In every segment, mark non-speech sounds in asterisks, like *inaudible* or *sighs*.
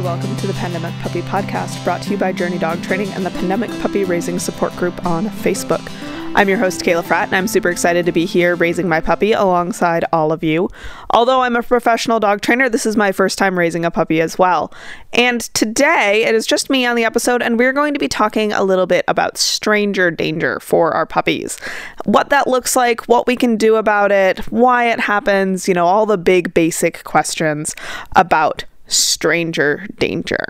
and welcome to the Pandemic Puppy Podcast, brought to you by Journey Dog Training and the Pandemic Puppy Raising Support Group on Facebook. I'm your host, Kayla Fratt, and I'm super excited to be here raising my puppy alongside all of you. Although I'm a professional dog trainer, this is my first time raising a puppy as well. And today it is just me on the episode, and we're going to be talking a little bit about stranger danger for our puppies. What that looks like, what we can do about it, why it happens, you know, all the big basic questions about stranger danger.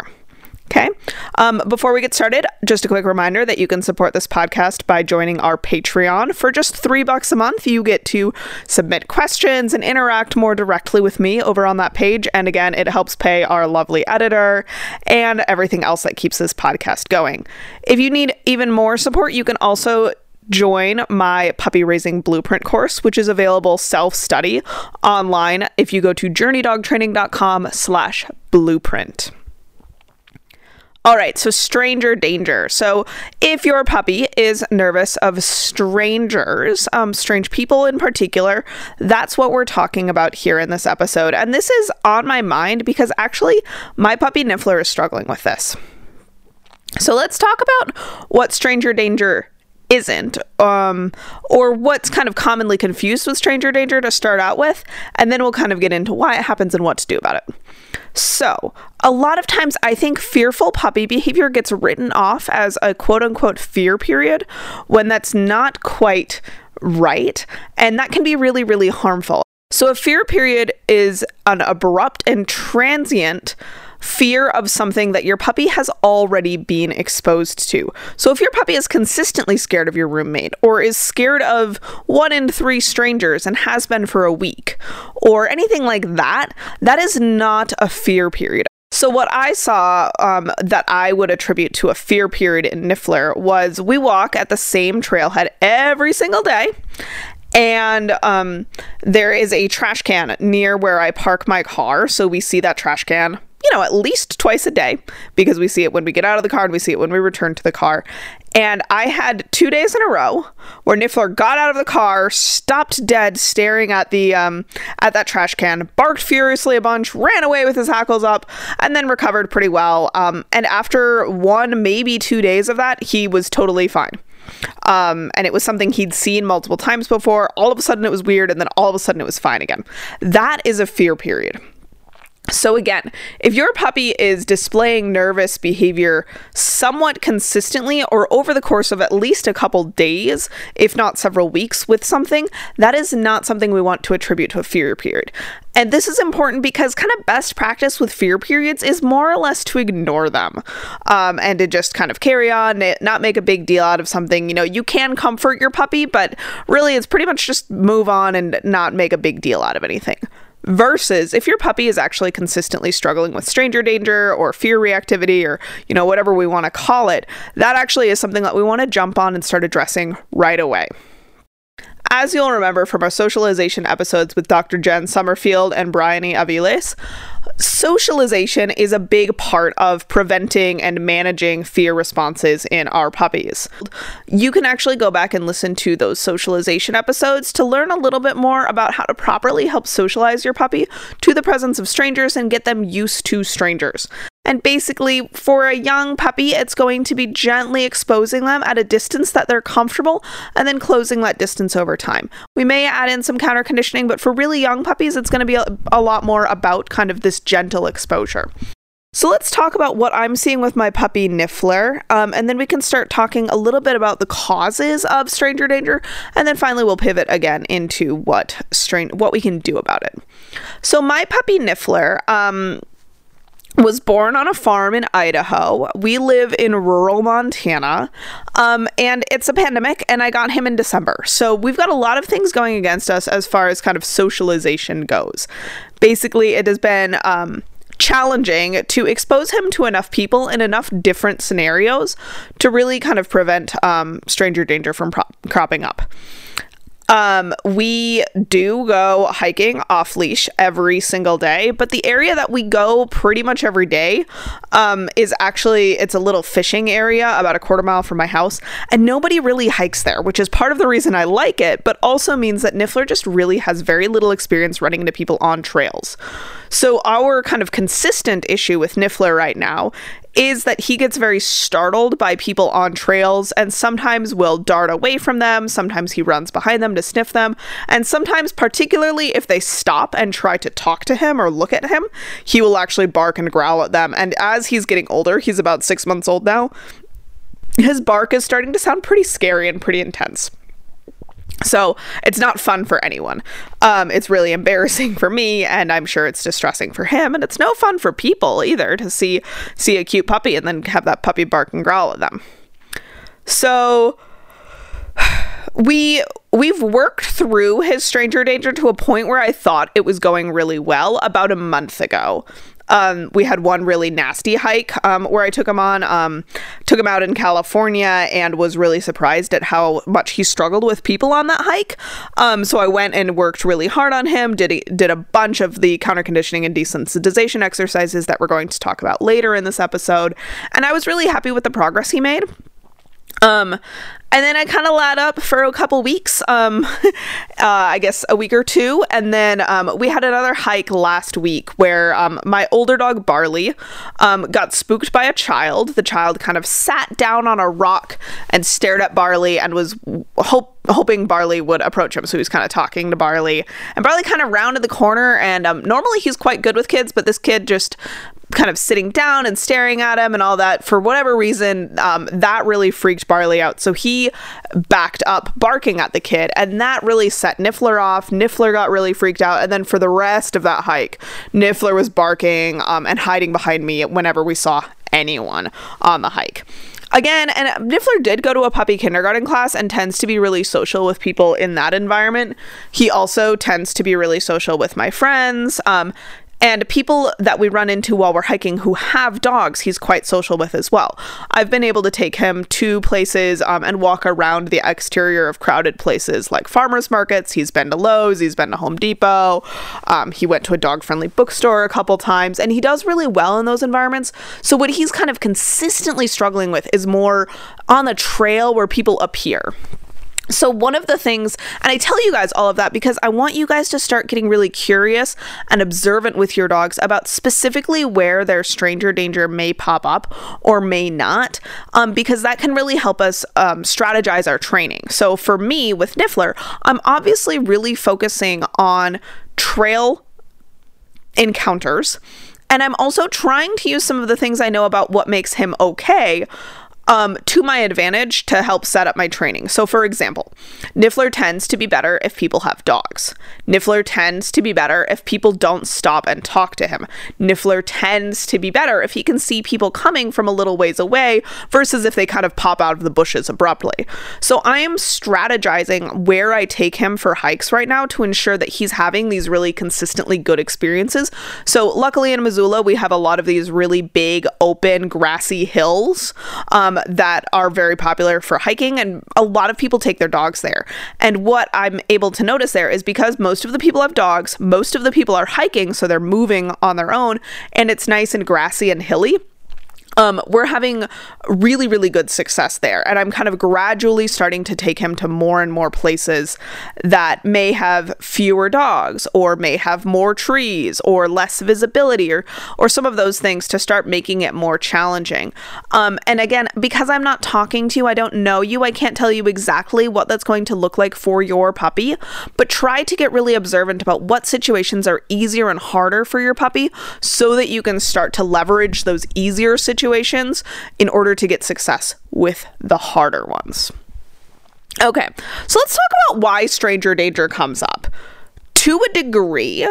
Okay. Um, before we get started, just a quick reminder that you can support this podcast by joining our Patreon. For just three bucks a month, you get to submit questions and interact more directly with me over on that page. And again, it helps pay our lovely editor and everything else that keeps this podcast going. If you need even more support, you can also join my puppy raising blueprint course which is available self-study online if you go to journeydogtraining.com slash blueprint all right, so stranger danger. So, if your puppy is nervous of strangers, um, strange people in particular, that's what we're talking about here in this episode. And this is on my mind because actually, my puppy Niffler is struggling with this. So, let's talk about what stranger danger isn't, um, or what's kind of commonly confused with stranger danger to start out with, and then we'll kind of get into why it happens and what to do about it. So, a lot of times I think fearful puppy behavior gets written off as a quote unquote fear period when that's not quite right. And that can be really, really harmful. So, a fear period is an abrupt and transient fear of something that your puppy has already been exposed to. So, if your puppy is consistently scared of your roommate, or is scared of one in three strangers and has been for a week, or anything like that, that is not a fear period. So, what I saw um, that I would attribute to a fear period in Niffler was we walk at the same trailhead every single day. And um, there is a trash can near where I park my car. So we see that trash can you know, at least twice a day because we see it when we get out of the car and we see it when we return to the car. And I had two days in a row where Niffler got out of the car, stopped dead, staring at the um, at that trash can, barked furiously a bunch, ran away with his hackles up, and then recovered pretty well. Um, and after one, maybe two days of that, he was totally fine. Um, and it was something he'd seen multiple times before. All of a sudden, it was weird, and then all of a sudden, it was fine again. That is a fear period. So, again, if your puppy is displaying nervous behavior somewhat consistently or over the course of at least a couple days, if not several weeks, with something, that is not something we want to attribute to a fear period. And this is important because kind of best practice with fear periods is more or less to ignore them um, and to just kind of carry on, not make a big deal out of something. You know, you can comfort your puppy, but really it's pretty much just move on and not make a big deal out of anything. Versus if your puppy is actually consistently struggling with stranger danger or fear reactivity or, you know, whatever we want to call it, that actually is something that we want to jump on and start addressing right away. As you'll remember from our socialization episodes with Dr. Jen Summerfield and Bryony Aviles, socialization is a big part of preventing and managing fear responses in our puppies. You can actually go back and listen to those socialization episodes to learn a little bit more about how to properly help socialize your puppy to the presence of strangers and get them used to strangers. And basically, for a young puppy, it's going to be gently exposing them at a distance that they're comfortable and then closing that distance over time. We may add in some counter conditioning, but for really young puppies, it's going to be a, a lot more about kind of this gentle exposure. So let's talk about what I'm seeing with my puppy Niffler, um, and then we can start talking a little bit about the causes of stranger danger, and then finally we'll pivot again into what strain what we can do about it. So my puppy Niffler, um, was born on a farm in Idaho. We live in rural Montana, um, and it's a pandemic, and I got him in December. So we've got a lot of things going against us as far as kind of socialization goes. Basically, it has been um, challenging to expose him to enough people in enough different scenarios to really kind of prevent um, stranger danger from pro- cropping up. Um, we do go hiking off leash every single day, but the area that we go pretty much every day um, is actually it's a little fishing area about a quarter mile from my house, and nobody really hikes there, which is part of the reason I like it, but also means that Niffler just really has very little experience running into people on trails. So, our kind of consistent issue with Niffler right now is that he gets very startled by people on trails and sometimes will dart away from them. Sometimes he runs behind them to sniff them. And sometimes, particularly if they stop and try to talk to him or look at him, he will actually bark and growl at them. And as he's getting older, he's about six months old now, his bark is starting to sound pretty scary and pretty intense. So it's not fun for anyone. Um, it's really embarrassing *laughs* for me, and I'm sure it's distressing for him, and it's no fun for people either to see see a cute puppy and then have that puppy bark and growl at them. So *sighs* we we've worked through his stranger danger to a point where I thought it was going really well about a month ago. Um, we had one really nasty hike um, where I took him on, um, took him out in California, and was really surprised at how much he struggled with people on that hike. Um, so I went and worked really hard on him. Did a, did a bunch of the counter conditioning and desensitization exercises that we're going to talk about later in this episode, and I was really happy with the progress he made. Um, and then I kind of lad up for a couple weeks, um, *laughs* uh, I guess a week or two. And then um, we had another hike last week where um, my older dog Barley um, got spooked by a child. The child kind of sat down on a rock and stared at Barley and was hope hoping Barley would approach him. So he was kind of talking to Barley. And Barley kind of rounded the corner. And um, normally he's quite good with kids, but this kid just kind of sitting down and staring at him and all that. For whatever reason, um, that really freaked Barley out. So he backed up, barking at the kid, and that really set Niffler off. Niffler got really freaked out. And then for the rest of that hike, Niffler was barking um, and hiding behind me whenever we saw anyone on the hike again, and Niffler did go to a puppy kindergarten class and tends to be really social with people in that environment. He also tends to be really social with my friends. Um, and people that we run into while we're hiking who have dogs, he's quite social with as well. I've been able to take him to places um, and walk around the exterior of crowded places like farmers markets. He's been to Lowe's, he's been to Home Depot, um, he went to a dog friendly bookstore a couple times, and he does really well in those environments. So, what he's kind of consistently struggling with is more on the trail where people appear. So, one of the things, and I tell you guys all of that because I want you guys to start getting really curious and observant with your dogs about specifically where their stranger danger may pop up or may not, um, because that can really help us um, strategize our training. So, for me with Niffler, I'm obviously really focusing on trail encounters. And I'm also trying to use some of the things I know about what makes him okay um, to my advantage to help set up my training. So, for example, Niffler tends to be better if people have dogs. Niffler tends to be better if people don't stop and talk to him. Niffler tends to be better if he can see people coming from a little ways away versus if they kind of pop out of the bushes abruptly. So, I am strategizing where I take him for hikes right now to ensure that he's having these really consistently good experiences. So, luckily in Missoula, we have a lot of these really big, open, grassy hills. Um, that are very popular for hiking, and a lot of people take their dogs there. And what I'm able to notice there is because most of the people have dogs, most of the people are hiking, so they're moving on their own, and it's nice and grassy and hilly um, we're having really, really good success there. And I'm kind of gradually starting to take him to more and more places that may have fewer dogs or may have more trees or less visibility or, or some of those things to start making it more challenging. Um, and again, because I'm not talking to you, I don't know you, I can't tell you exactly what that's going to look like for your puppy, but try to get really observant about what situations are easier and harder for your puppy so that you can start to leverage those easier situations situations in order to get success with the harder ones. Okay, so let's talk about why stranger danger comes up. To a degree,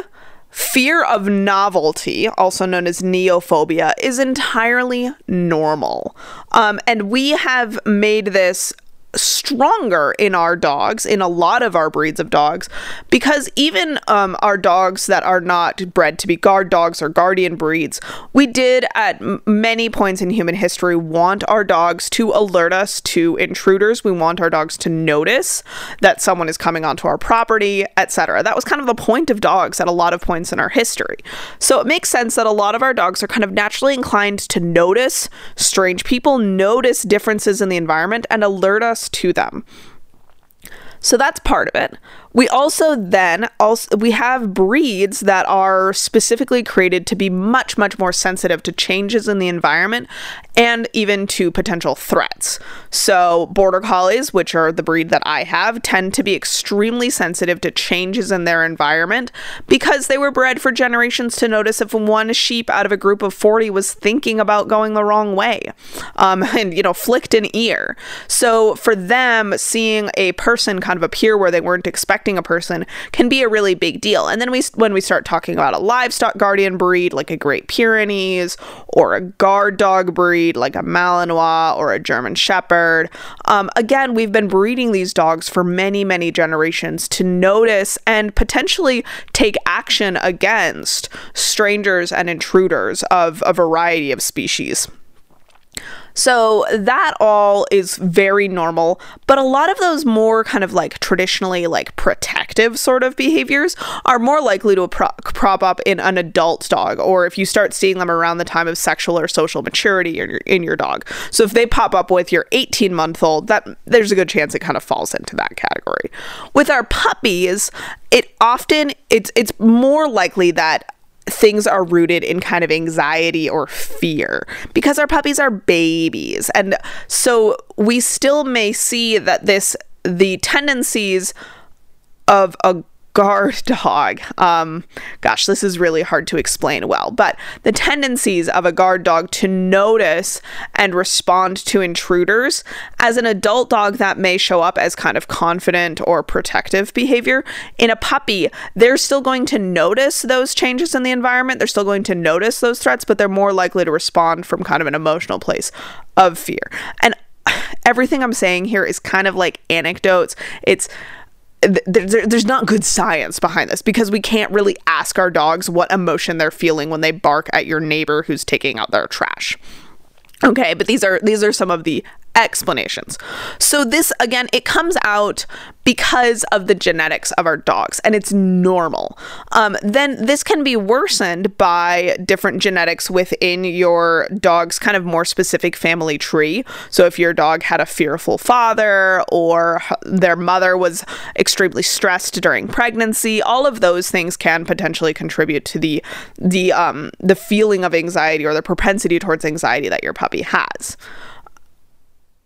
fear of novelty, also known as neophobia, is entirely normal. Um, and we have made this stronger in our dogs, in a lot of our breeds of dogs, because even um, our dogs that are not bred to be guard dogs or guardian breeds, we did at many points in human history want our dogs to alert us to intruders. We want our dogs to notice that someone is coming onto our property, etc. That was kind of the point of dogs at a lot of points in our history. So it makes sense that a lot of our dogs are kind of naturally inclined to notice strange people, notice differences in the environment, and alert us us to them. So that's part of it. We also then also we have breeds that are specifically created to be much much more sensitive to changes in the environment and even to potential threats. So border collies, which are the breed that I have, tend to be extremely sensitive to changes in their environment because they were bred for generations to notice if one sheep out of a group of 40 was thinking about going the wrong way um, *laughs* and you know flicked an ear. So for them seeing a person kind of appear where they weren't expecting a person can be a really big deal. And then we when we start talking about a livestock guardian breed like a Great Pyrenees or a guard dog breed like a Malinois or a German Shepherd, um, again we've been breeding these dogs for many many generations to notice and potentially take action against strangers and intruders of a variety of species. So that all is very normal, but a lot of those more kind of like traditionally like protective sort of behaviors are more likely to pro- prop up in an adult dog or if you start seeing them around the time of sexual or social maturity in your, in your dog. So if they pop up with your 18 month old, that there's a good chance it kind of falls into that category. With our puppies, it often it's it's more likely that things are rooted in kind of anxiety or fear because our puppies are babies. And so we still may see that this, the tendencies of a guard *laughs* dog. Um, gosh, this is really hard to explain well, but the tendencies of a guard dog to notice and respond to intruders as an adult dog that may show up as kind of confident or protective behavior. In a puppy, they're still going to notice those changes in the environment. They're still going to notice those threats, but they're more likely to respond from kind of an emotional place of fear. And *sighs* everything I'm saying here is kind of like anecdotes. It's there's not good science behind this because we can't really ask our dogs what emotion they're feeling when they bark at your neighbor who's taking out their trash. Okay, but these are these are some of the explanations. So this again, it comes out because of the genetics of our dogs, and it's normal. Um, then this can be worsened by different genetics within your dog's kind of more specific family tree. So if your dog had a fearful father or their mother was extremely stressed during pregnancy, all of those things can potentially contribute to the the um, the feeling of anxiety or the propensity towards anxiety that your puppy has.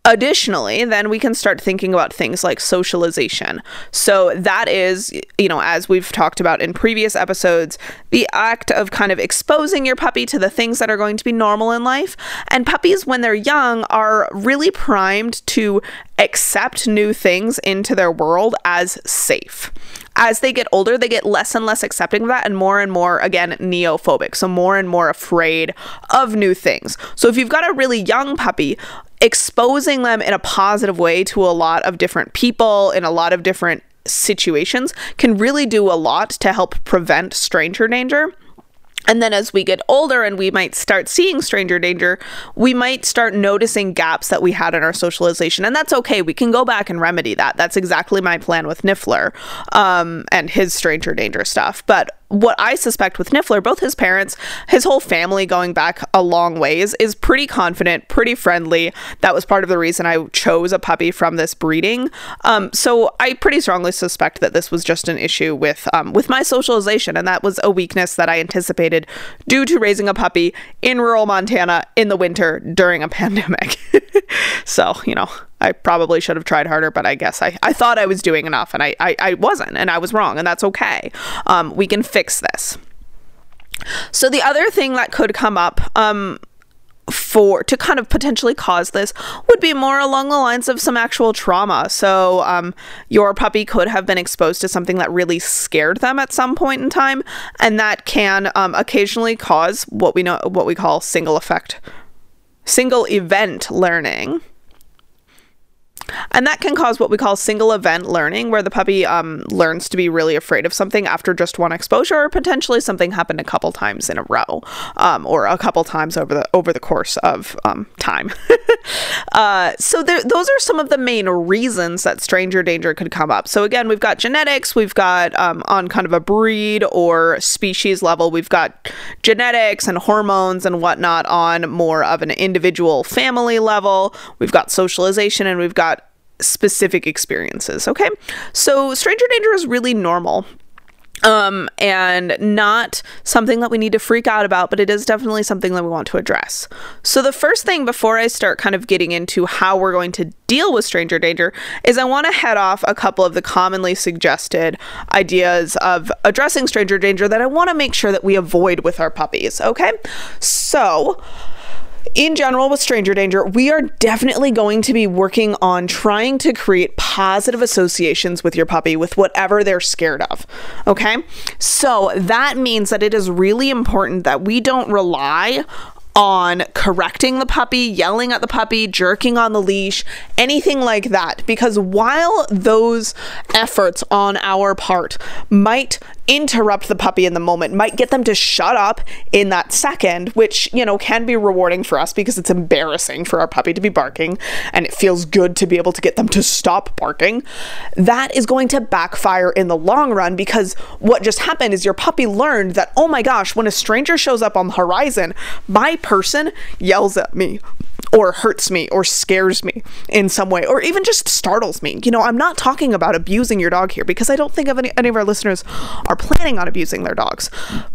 Additionally, then we can start thinking about things like socialization. So, that is, you know, as we've talked about in previous episodes, the act of kind of exposing your puppy to the things that are going to be normal in life. And puppies, when they're young, are really primed to accept new things into their world as safe as they get older, they get less and less accepting of that and more and more, again, neophobic. So, more and more afraid of new things. So, if you've got a really young puppy, exposing them in a positive way to a lot of different people in a lot of different situations can really do a lot to help prevent stranger danger. And then as we get older and we might start seeing stranger danger, we might start noticing gaps that we had in our socialization. And that's okay. We can go back and remedy that. That's exactly my plan with Niffler um, and his stranger danger stuff. But what I suspect with Niffler, both his parents, his whole family going back a long ways, is pretty confident, pretty friendly. That was part of the reason I chose a puppy from this breeding. Um, so I pretty strongly suspect that this was just an issue with um, with my socialization, and that was a weakness that I anticipated due to raising a puppy in rural Montana in the winter during a *laughs* pandemic. so you know, I probably should have tried harder, but I guess I, I thought I was doing enough and I, I, I wasn't, and I was wrong, and that's okay. Um, we can fix this. So, the other thing that could come up, um, for to kind of potentially cause this would be more along the lines of some actual trauma. So, um, your puppy could have been exposed to something that really scared them at some point in time, and that can um, occasionally cause what we know what we call single effect, single event learning. And that can cause what we call single event learning, where the puppy um, learns to be really afraid of something after just one exposure, or potentially something happened a couple times in a row, um, or a couple times over the over the course of um, time. *laughs* uh, so there, those are some of the main reasons that stranger danger could come up. So again, we've got genetics, we've got um, on kind of a breed or species level, we've got genetics and hormones and whatnot on more of an individual family level. We've got socialization, and we've got specific experiences. Okay. So, stranger danger is really normal um, and not something that we need to freak out about, but it is definitely something that we want to address. So, the first thing before I start kind of getting into how we're going to deal with stranger danger is I want to head off a couple of the commonly suggested ideas of addressing stranger danger that I want to make sure that we avoid with our puppies. Okay, so in general with stranger danger, we are definitely going to be working on trying to create positive associations with your puppy with whatever they're scared of. Okay? So that means that it is really important that we don't rely on correcting the puppy, yelling at the puppy, jerking on the leash, anything like that. Because while those efforts on our part might interrupt the puppy in the moment, might get them to shut up in that second, which, you know, can be rewarding for us because it's embarrassing for our puppy to be barking and it feels good to be able to get them to stop barking. That is going to backfire in the long run because what just happened is your puppy learned that, oh my gosh, when a stranger shows up on the horizon, my person yells at me or hurts me or scares me in some way or even just startles me. You know, I'm not talking about abusing your dog here because I don't think of any, any of our listeners are planning on abusing their dogs.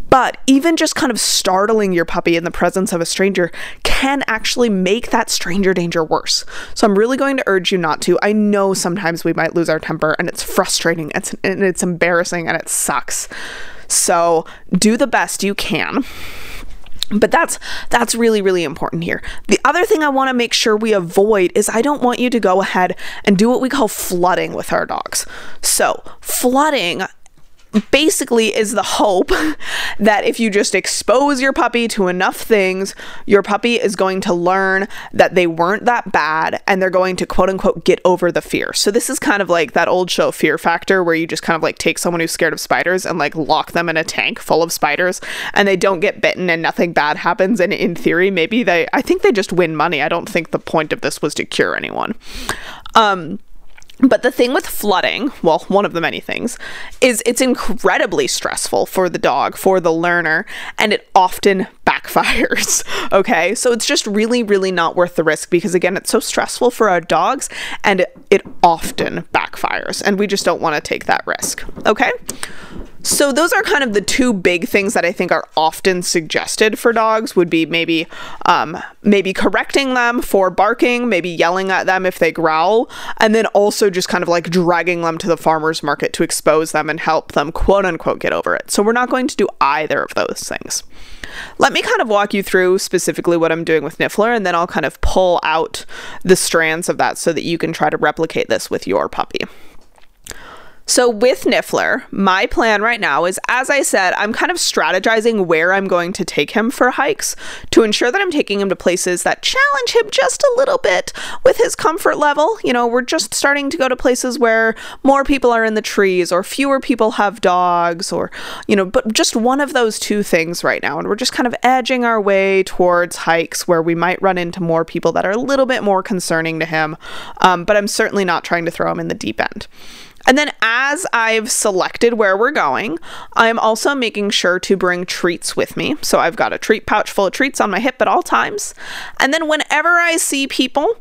But even just kind of startling your puppy in the presence of a stranger can actually make that stranger danger worse. So I'm really going to urge you not to. I know sometimes we might lose our temper and it's frustrating it's, and it's embarrassing and it sucks. So do the best you can but that's that's really really important here. The other thing i want to make sure we avoid is i don't want you to go ahead and do what we call flooding with our dogs. So flooding basically is the hope *laughs* that if you just expose your puppy to enough things, your puppy is going to learn that they weren't that bad and they're going to quote unquote get over the fear. So this is kind of like that old show Fear Factor where you just kind of like take someone who's scared of spiders and like lock them in a tank full of spiders and they don't get bitten and nothing bad happens and in theory maybe they I think they just win money. I don't think the point of this was to cure anyone. Um but the thing with flooding, well, one of the many things, is it's incredibly stressful for the dog, for the learner, and it often *laughs* backfires. *laughs* Okay. So it's just really, really not worth the risk because, again, it's so stressful for our dogs and it, it often backfires. And we just don't want to take that risk. Okay. So those are kind of the two big things that I think are often suggested for dogs would be maybe um, maybe correcting them for barking, maybe yelling at them if they growl, and then also just kind of like dragging them to the farmers market to expose them and help them quote unquote get over it. So we're not going to do either of those things. Let me kind of walk you through specifically what I'm doing with Niffler, and then I'll kind of pull out the strands of that so that you can try to replicate this with your puppy. So with Niffler, my plan right now is, as I said, I'm kind of strategizing where I'm going to take him for hikes to ensure that I'm taking him to places that challenge him just a little bit with his comfort level. You know, we're just starting to go to places where more people are in the trees or fewer people have dogs or, you know, but just one of those two things right now. And we're just kind of edging our way towards hikes where we might run into more people that are a little bit more concerning to him. Um, but I'm certainly not trying to throw him in the deep end. And then as I've selected where we're going, I'm also making sure to bring treats with me. So I've got a treat pouch full of treats on my hip at all times. And then whenever I see people,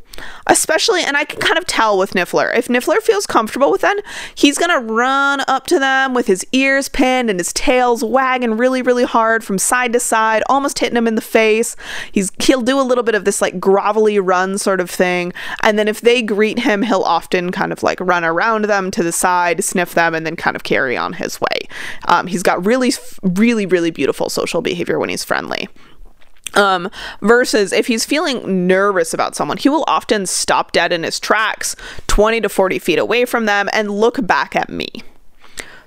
especially and i can kind of tell with niffler. If niffler feels comfortable with them he's gonna run up to them with his ears pinned and his tails wagging really really hard from side to side almost hitting him in the face. He's he'll do a little bit of this like grovelly run sort of thing and then if they greet him he'll often kind of like run around them to the side sniff them and then kind of carry on his way. Um, he's got really really really beautiful social behavior when he's friendly um, versus if he's feeling nervous about someone, he will often stop dead in his tracks 20 to 40 feet away from them and look back at me.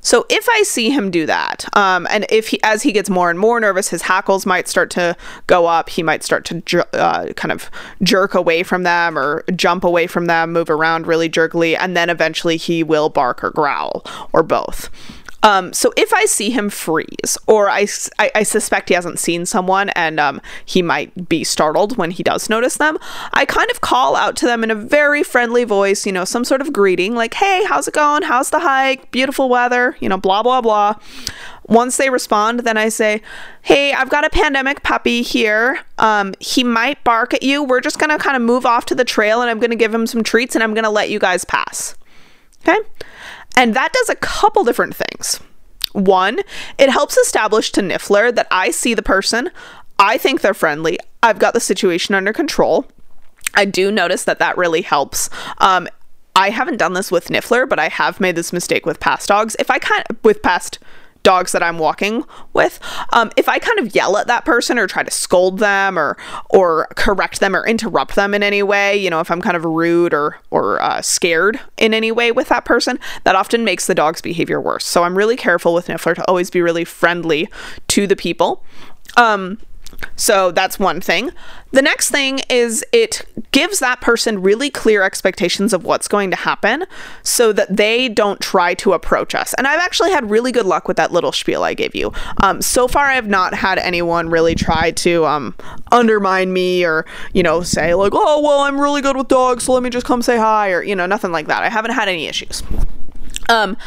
So if I see him do that, um, and if he, as he gets more and more nervous, his hackles might start to go up. He might start to jer- uh, kind of jerk away from them or jump away from them, move around really jerkily, and then eventually he will bark or growl or both. Um, so if I see him freeze, or I, I, I suspect he hasn't seen someone and um, he might be startled when he does notice them, I kind of call out to them in a very friendly voice, you know, some sort of greeting like, hey, how's it going? How's the hike? Beautiful weather, you know, blah, blah, blah. Once they respond, then I say, Hey, I've got a pandemic puppy here. Um, he might bark at you. We're just going to kind of move off to the trail and I'm going to give him some treats and I'm going to let you guys pass. Okay. And that does a couple different things. One, it helps establish to Niffler that I see the person, I think they're friendly, I've got the situation under control. I do notice that that really helps. Um, I haven't done this with Niffler, but I have made this mistake with past dogs. If I kind of, with past dogs that I'm walking with, um, if I kind of yell at that person or try to scold them or or correct them or interrupt them in any way, you know, if I'm kind of rude or or uh, scared in any way with that person, that often makes the dog's behavior worse. So I'm really careful with Niffler to always be really friendly to the people. Um, so that's one thing. The next thing is it gives that person really clear expectations of what's going to happen so that they don't try to approach us. And I've actually had really good luck with that little spiel I gave you. Um, so far, I've not had anyone really try to um, undermine me or, you know, say, like, oh, well, I'm really good with dogs, so let me just come say hi, or, you know, nothing like that. I haven't had any issues. Um,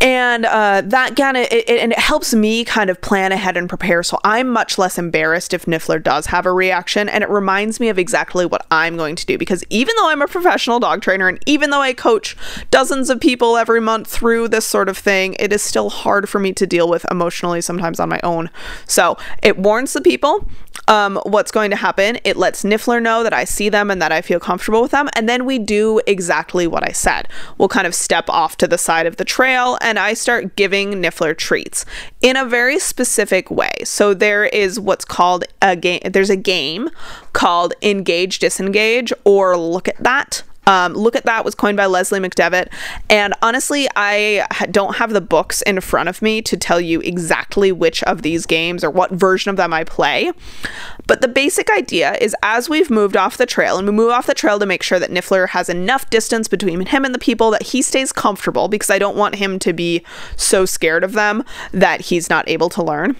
and uh, that again, it, it, and it helps me kind of plan ahead and prepare so i'm much less embarrassed if niffler does have a reaction and it reminds me of exactly what i'm going to do because even though i'm a professional dog trainer and even though i coach dozens of people every month through this sort of thing it is still hard for me to deal with emotionally sometimes on my own so it warns the people um, what's going to happen. It lets Niffler know that I see them and that I feel comfortable with them. And then we do exactly what I said. We'll kind of step off to the side of the trail and I start giving Niffler treats in a very specific way. So there is what's called a game, there's a game called Engage Disengage or Look at That. Um, Look at That was coined by Leslie McDevitt. And honestly, I don't have the books in front of me to tell you exactly which of these games or what version of them I play. But the basic idea is as we've moved off the trail, and we move off the trail to make sure that Niffler has enough distance between him and the people that he stays comfortable because I don't want him to be so scared of them that he's not able to learn.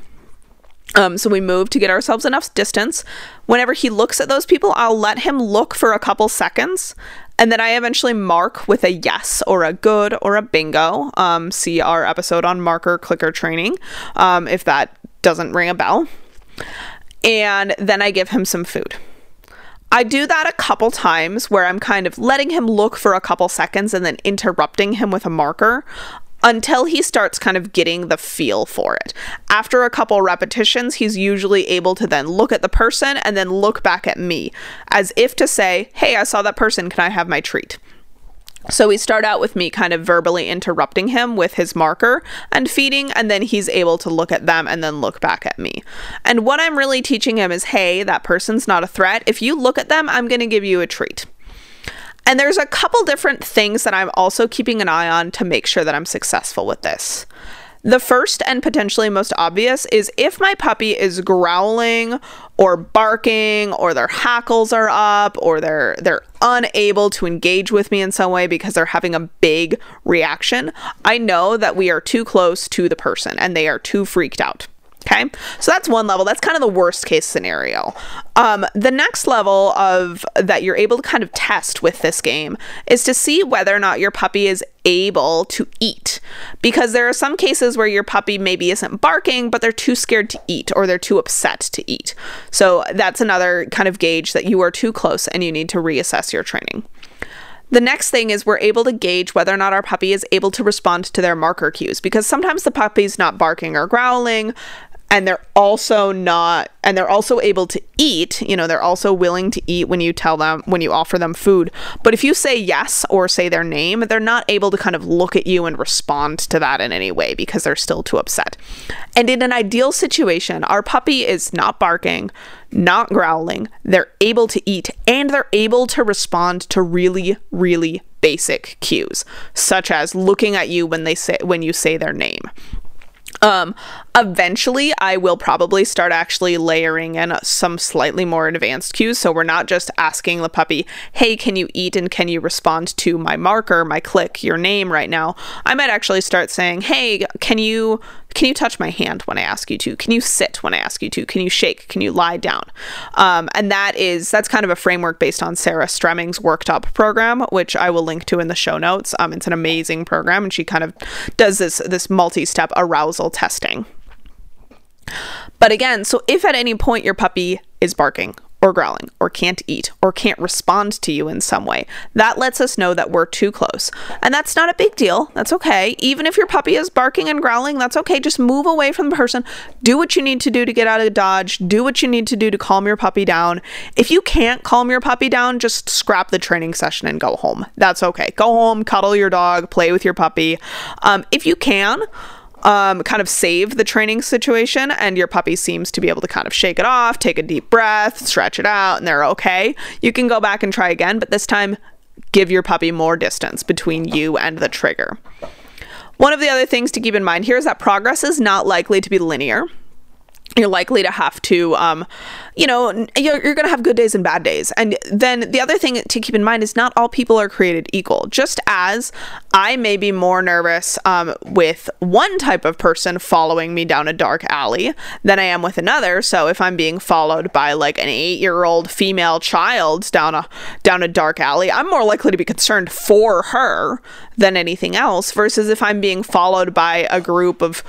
Um, so we move to get ourselves enough distance. Whenever he looks at those people, I'll let him look for a couple seconds and then I eventually mark with a yes or a good or a bingo. Um, see our episode on marker clicker training um, if that doesn't ring a bell. And then I give him some food. I do that a couple times where I'm kind of letting him look for a couple seconds and then interrupting him with a marker until he starts kind of getting the feel for it. After a couple repetitions, he's usually able to then look at the person and then look back at me as if to say, Hey, I saw that person. Can I have my treat? So we start out with me kind of verbally interrupting him with his marker and feeding, and then he's able to look at them and then look back at me. And what I'm really teaching him is hey, that person's not a threat. If you look at them, I'm going to give you a treat. And there's a couple different things that I'm also keeping an eye on to make sure that I'm successful with this. The first and potentially most obvious is if my puppy is growling or barking or their hackles are up or they're they're unable to engage with me in some way because they're having a big reaction, I know that we are too close to the person and they are too freaked out. Okay, so that's one level. That's kind of the worst case scenario. Um, the next level of that you're able to kind of test with this game is to see whether or not your puppy is able to eat. Because there are some cases where your puppy maybe isn't barking, but they're too scared to eat or they're too upset to eat. So that's another kind of gauge that you are too close and you need to reassess your training. The next thing is we're able to gauge whether or not our puppy is able to respond to their marker cues because sometimes the puppy's not barking or growling, and they're also not and they're also able to eat you know they're also willing to eat when you tell them when you offer them food. But if you say yes or say their name they're not able to kind of look at you and respond to that in any way because they're still too upset. And in an ideal situation our puppy is not barking not growling. They're able to eat and they're able to respond to really really basic cues such as looking at you when they say when you say their name. Um, Eventually, I will probably start actually layering in some slightly more advanced cues. So we're not just asking the puppy, hey, can you eat and can you respond to my marker, my click, your name right now? I might actually start saying, hey, can you can you touch my hand when I ask you to? Can you sit when I ask you to? Can you shake? Can you lie down? Um, and that is that's kind of a framework based on Sarah Stremming's Worked Up program, which I will link to in the show notes. Um, it's an amazing program, and she kind of does this this multi step arousal testing. But again, so if at any point your puppy is barking or growling or can't eat or can't respond to you in some way. That lets us know that we're too close. And that's not a big deal. That's okay. Even if your puppy is barking and growling, that's okay. Just move away from the person. Do what you need to do to get out of dodge. Do what you need to do to calm your puppy down. If you can't calm your puppy down, just scrap the training session and go home. That's okay. Go home, cuddle your dog, play with your puppy. Um, if you can, um, kind of save the training situation, and your puppy seems to be able to kind of shake it off, take a deep breath, stretch it out, and they're okay. You can go back and try again, but this time give your puppy more distance between you and the trigger. One of the other things to keep in mind here is that progress is not likely to be linear you're likely to have to um, you know you're, you're going to have good days and bad days. And then the other thing to keep in mind is not all people are created equal. Just as i may be more nervous um, with one type of person following me down a dark alley than i am with another. So if i'm being followed by like an eight year old female child down a down a dark alley i'm more likely to be concerned for her than anything else versus if i'm being followed by a group of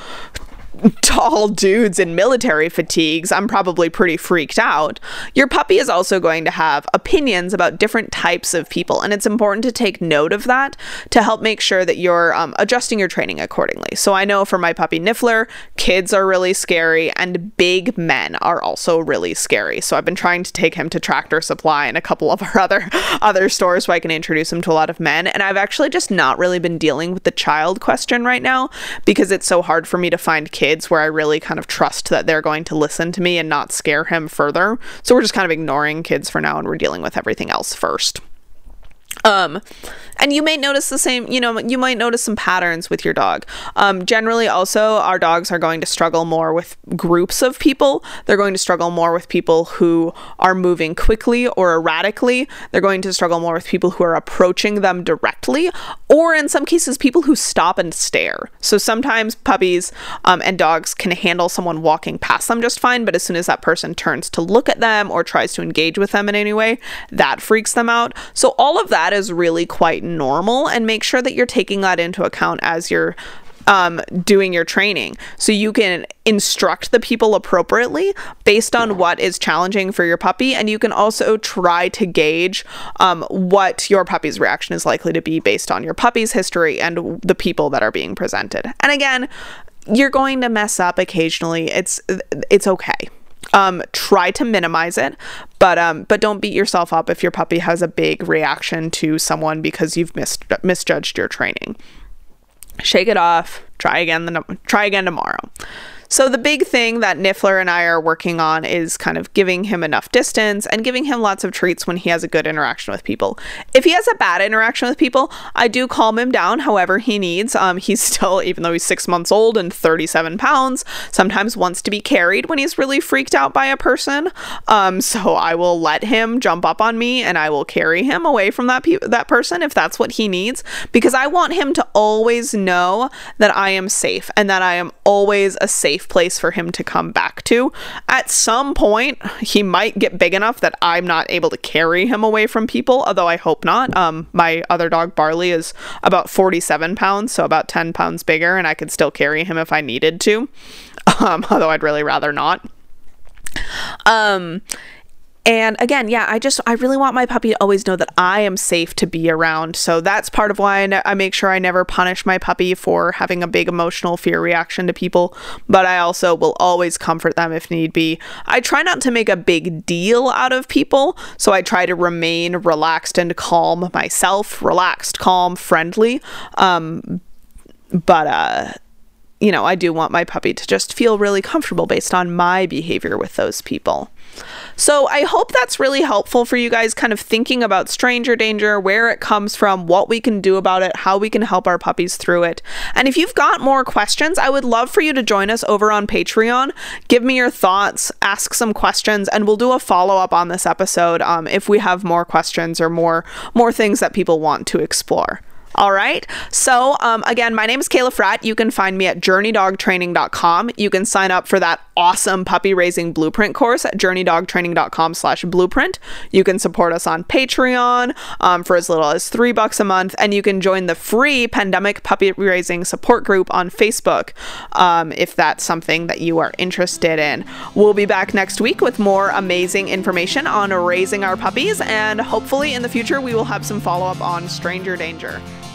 tall dudes in military fatigues, I'm probably pretty freaked out. Your puppy is also going to have opinions about different types of people, and it's important to take note of that to help make sure that you're um, adjusting your training accordingly. So I know for my puppy Niffler, kids are really scary, and big men are also really scary. So I've been trying to take him to Tractor Supply and a couple of our other *laughs* other stores so I can introduce him to a lot of men. And I've actually just not really been dealing with the child question right now because it's so hard for me to find kids kids where I really kind of trust that they're going to listen to me and not scare him further. So we're just kind of ignoring kids for now and we're dealing with everything else first. Um, and you may notice the same, you know, you might notice some patterns with your dog. Um, generally, also, our dogs are going to struggle more with groups of people. They're going to struggle more with people who are moving quickly or erratically. They're going to struggle more with people who are approaching them directly, or in some cases, people who stop and stare. So sometimes puppies um, and dogs can handle someone walking past them just fine, but as soon as that person turns to look at them or tries to engage with them in any way, that freaks them out. So all of that is really quite normal and make sure that you're taking that into account as you're um, doing your training. So you can instruct the people appropriately based on what is challenging for your puppy and you can also try to gauge um, what your puppy's reaction is likely to be based on your puppy's history and the people that are being presented. And again you're going to mess up occasionally. It's it's okay um, try to minimize it, but um, but don't beat yourself up if your puppy has a big reaction to someone because you've mis- misjudged your training. Shake it off. Try again. The, try again tomorrow. So the big thing that Niffler and I are working on is kind of giving him enough distance and giving him lots of treats when he has a good interaction with people. If he has a bad interaction with people, I do calm him down however he needs. Um, he's *laughs* still, even though he's six months old and 37 pounds, sometimes wants to be carried when he's really freaked out by a person. Um, so I will let him jump up on me and I will carry him away from that pe- that person if that's what he needs because I want him to always know that I am safe and that I am always a safe safe place for him to come back to. At some point, he might get big enough that I'm not able to carry him away from people, although I hope not. Um, my other dog, Barley, is about 47 pounds, so about 10 pounds bigger, and I could still carry him if I needed to, *laughs* um, although I'd really rather not. Um, and again, yeah, I just, I really want my puppy to always know that I am safe to be around. So that's part of why I, ne- I make sure I never punish my puppy for having a big emotional fear reaction to people. But I also will always comfort them if need be. I try not to make a big deal out of people. So I try to remain relaxed and calm myself, relaxed, calm, friendly. Um, but, uh, you know, I do want my puppy to just feel really comfortable based on my behavior with those people. So I hope that's really helpful for you guys kind of thinking about stranger danger, where it comes from, what we can do about it, how we can help our puppies through it. And if you've got more questions, I would love for you to join us over on Patreon. Give me your thoughts, ask some questions, and we'll do a follow up on this episode um, if we have more questions or more more things that people want to explore. All right. So, um, again, my name is Kayla Fratt. You can find me at journeydogtraining.com. You can sign up for that awesome puppy raising blueprint course at journeydogtraining.com slash blueprint. You can support us on Patreon um, for as little as three bucks a month. And you can join the free pandemic puppy raising support group on Facebook um, if that's something that you are interested in. We'll be back next week with more amazing information on raising our puppies. And hopefully in the future, we will have some follow up on stranger danger.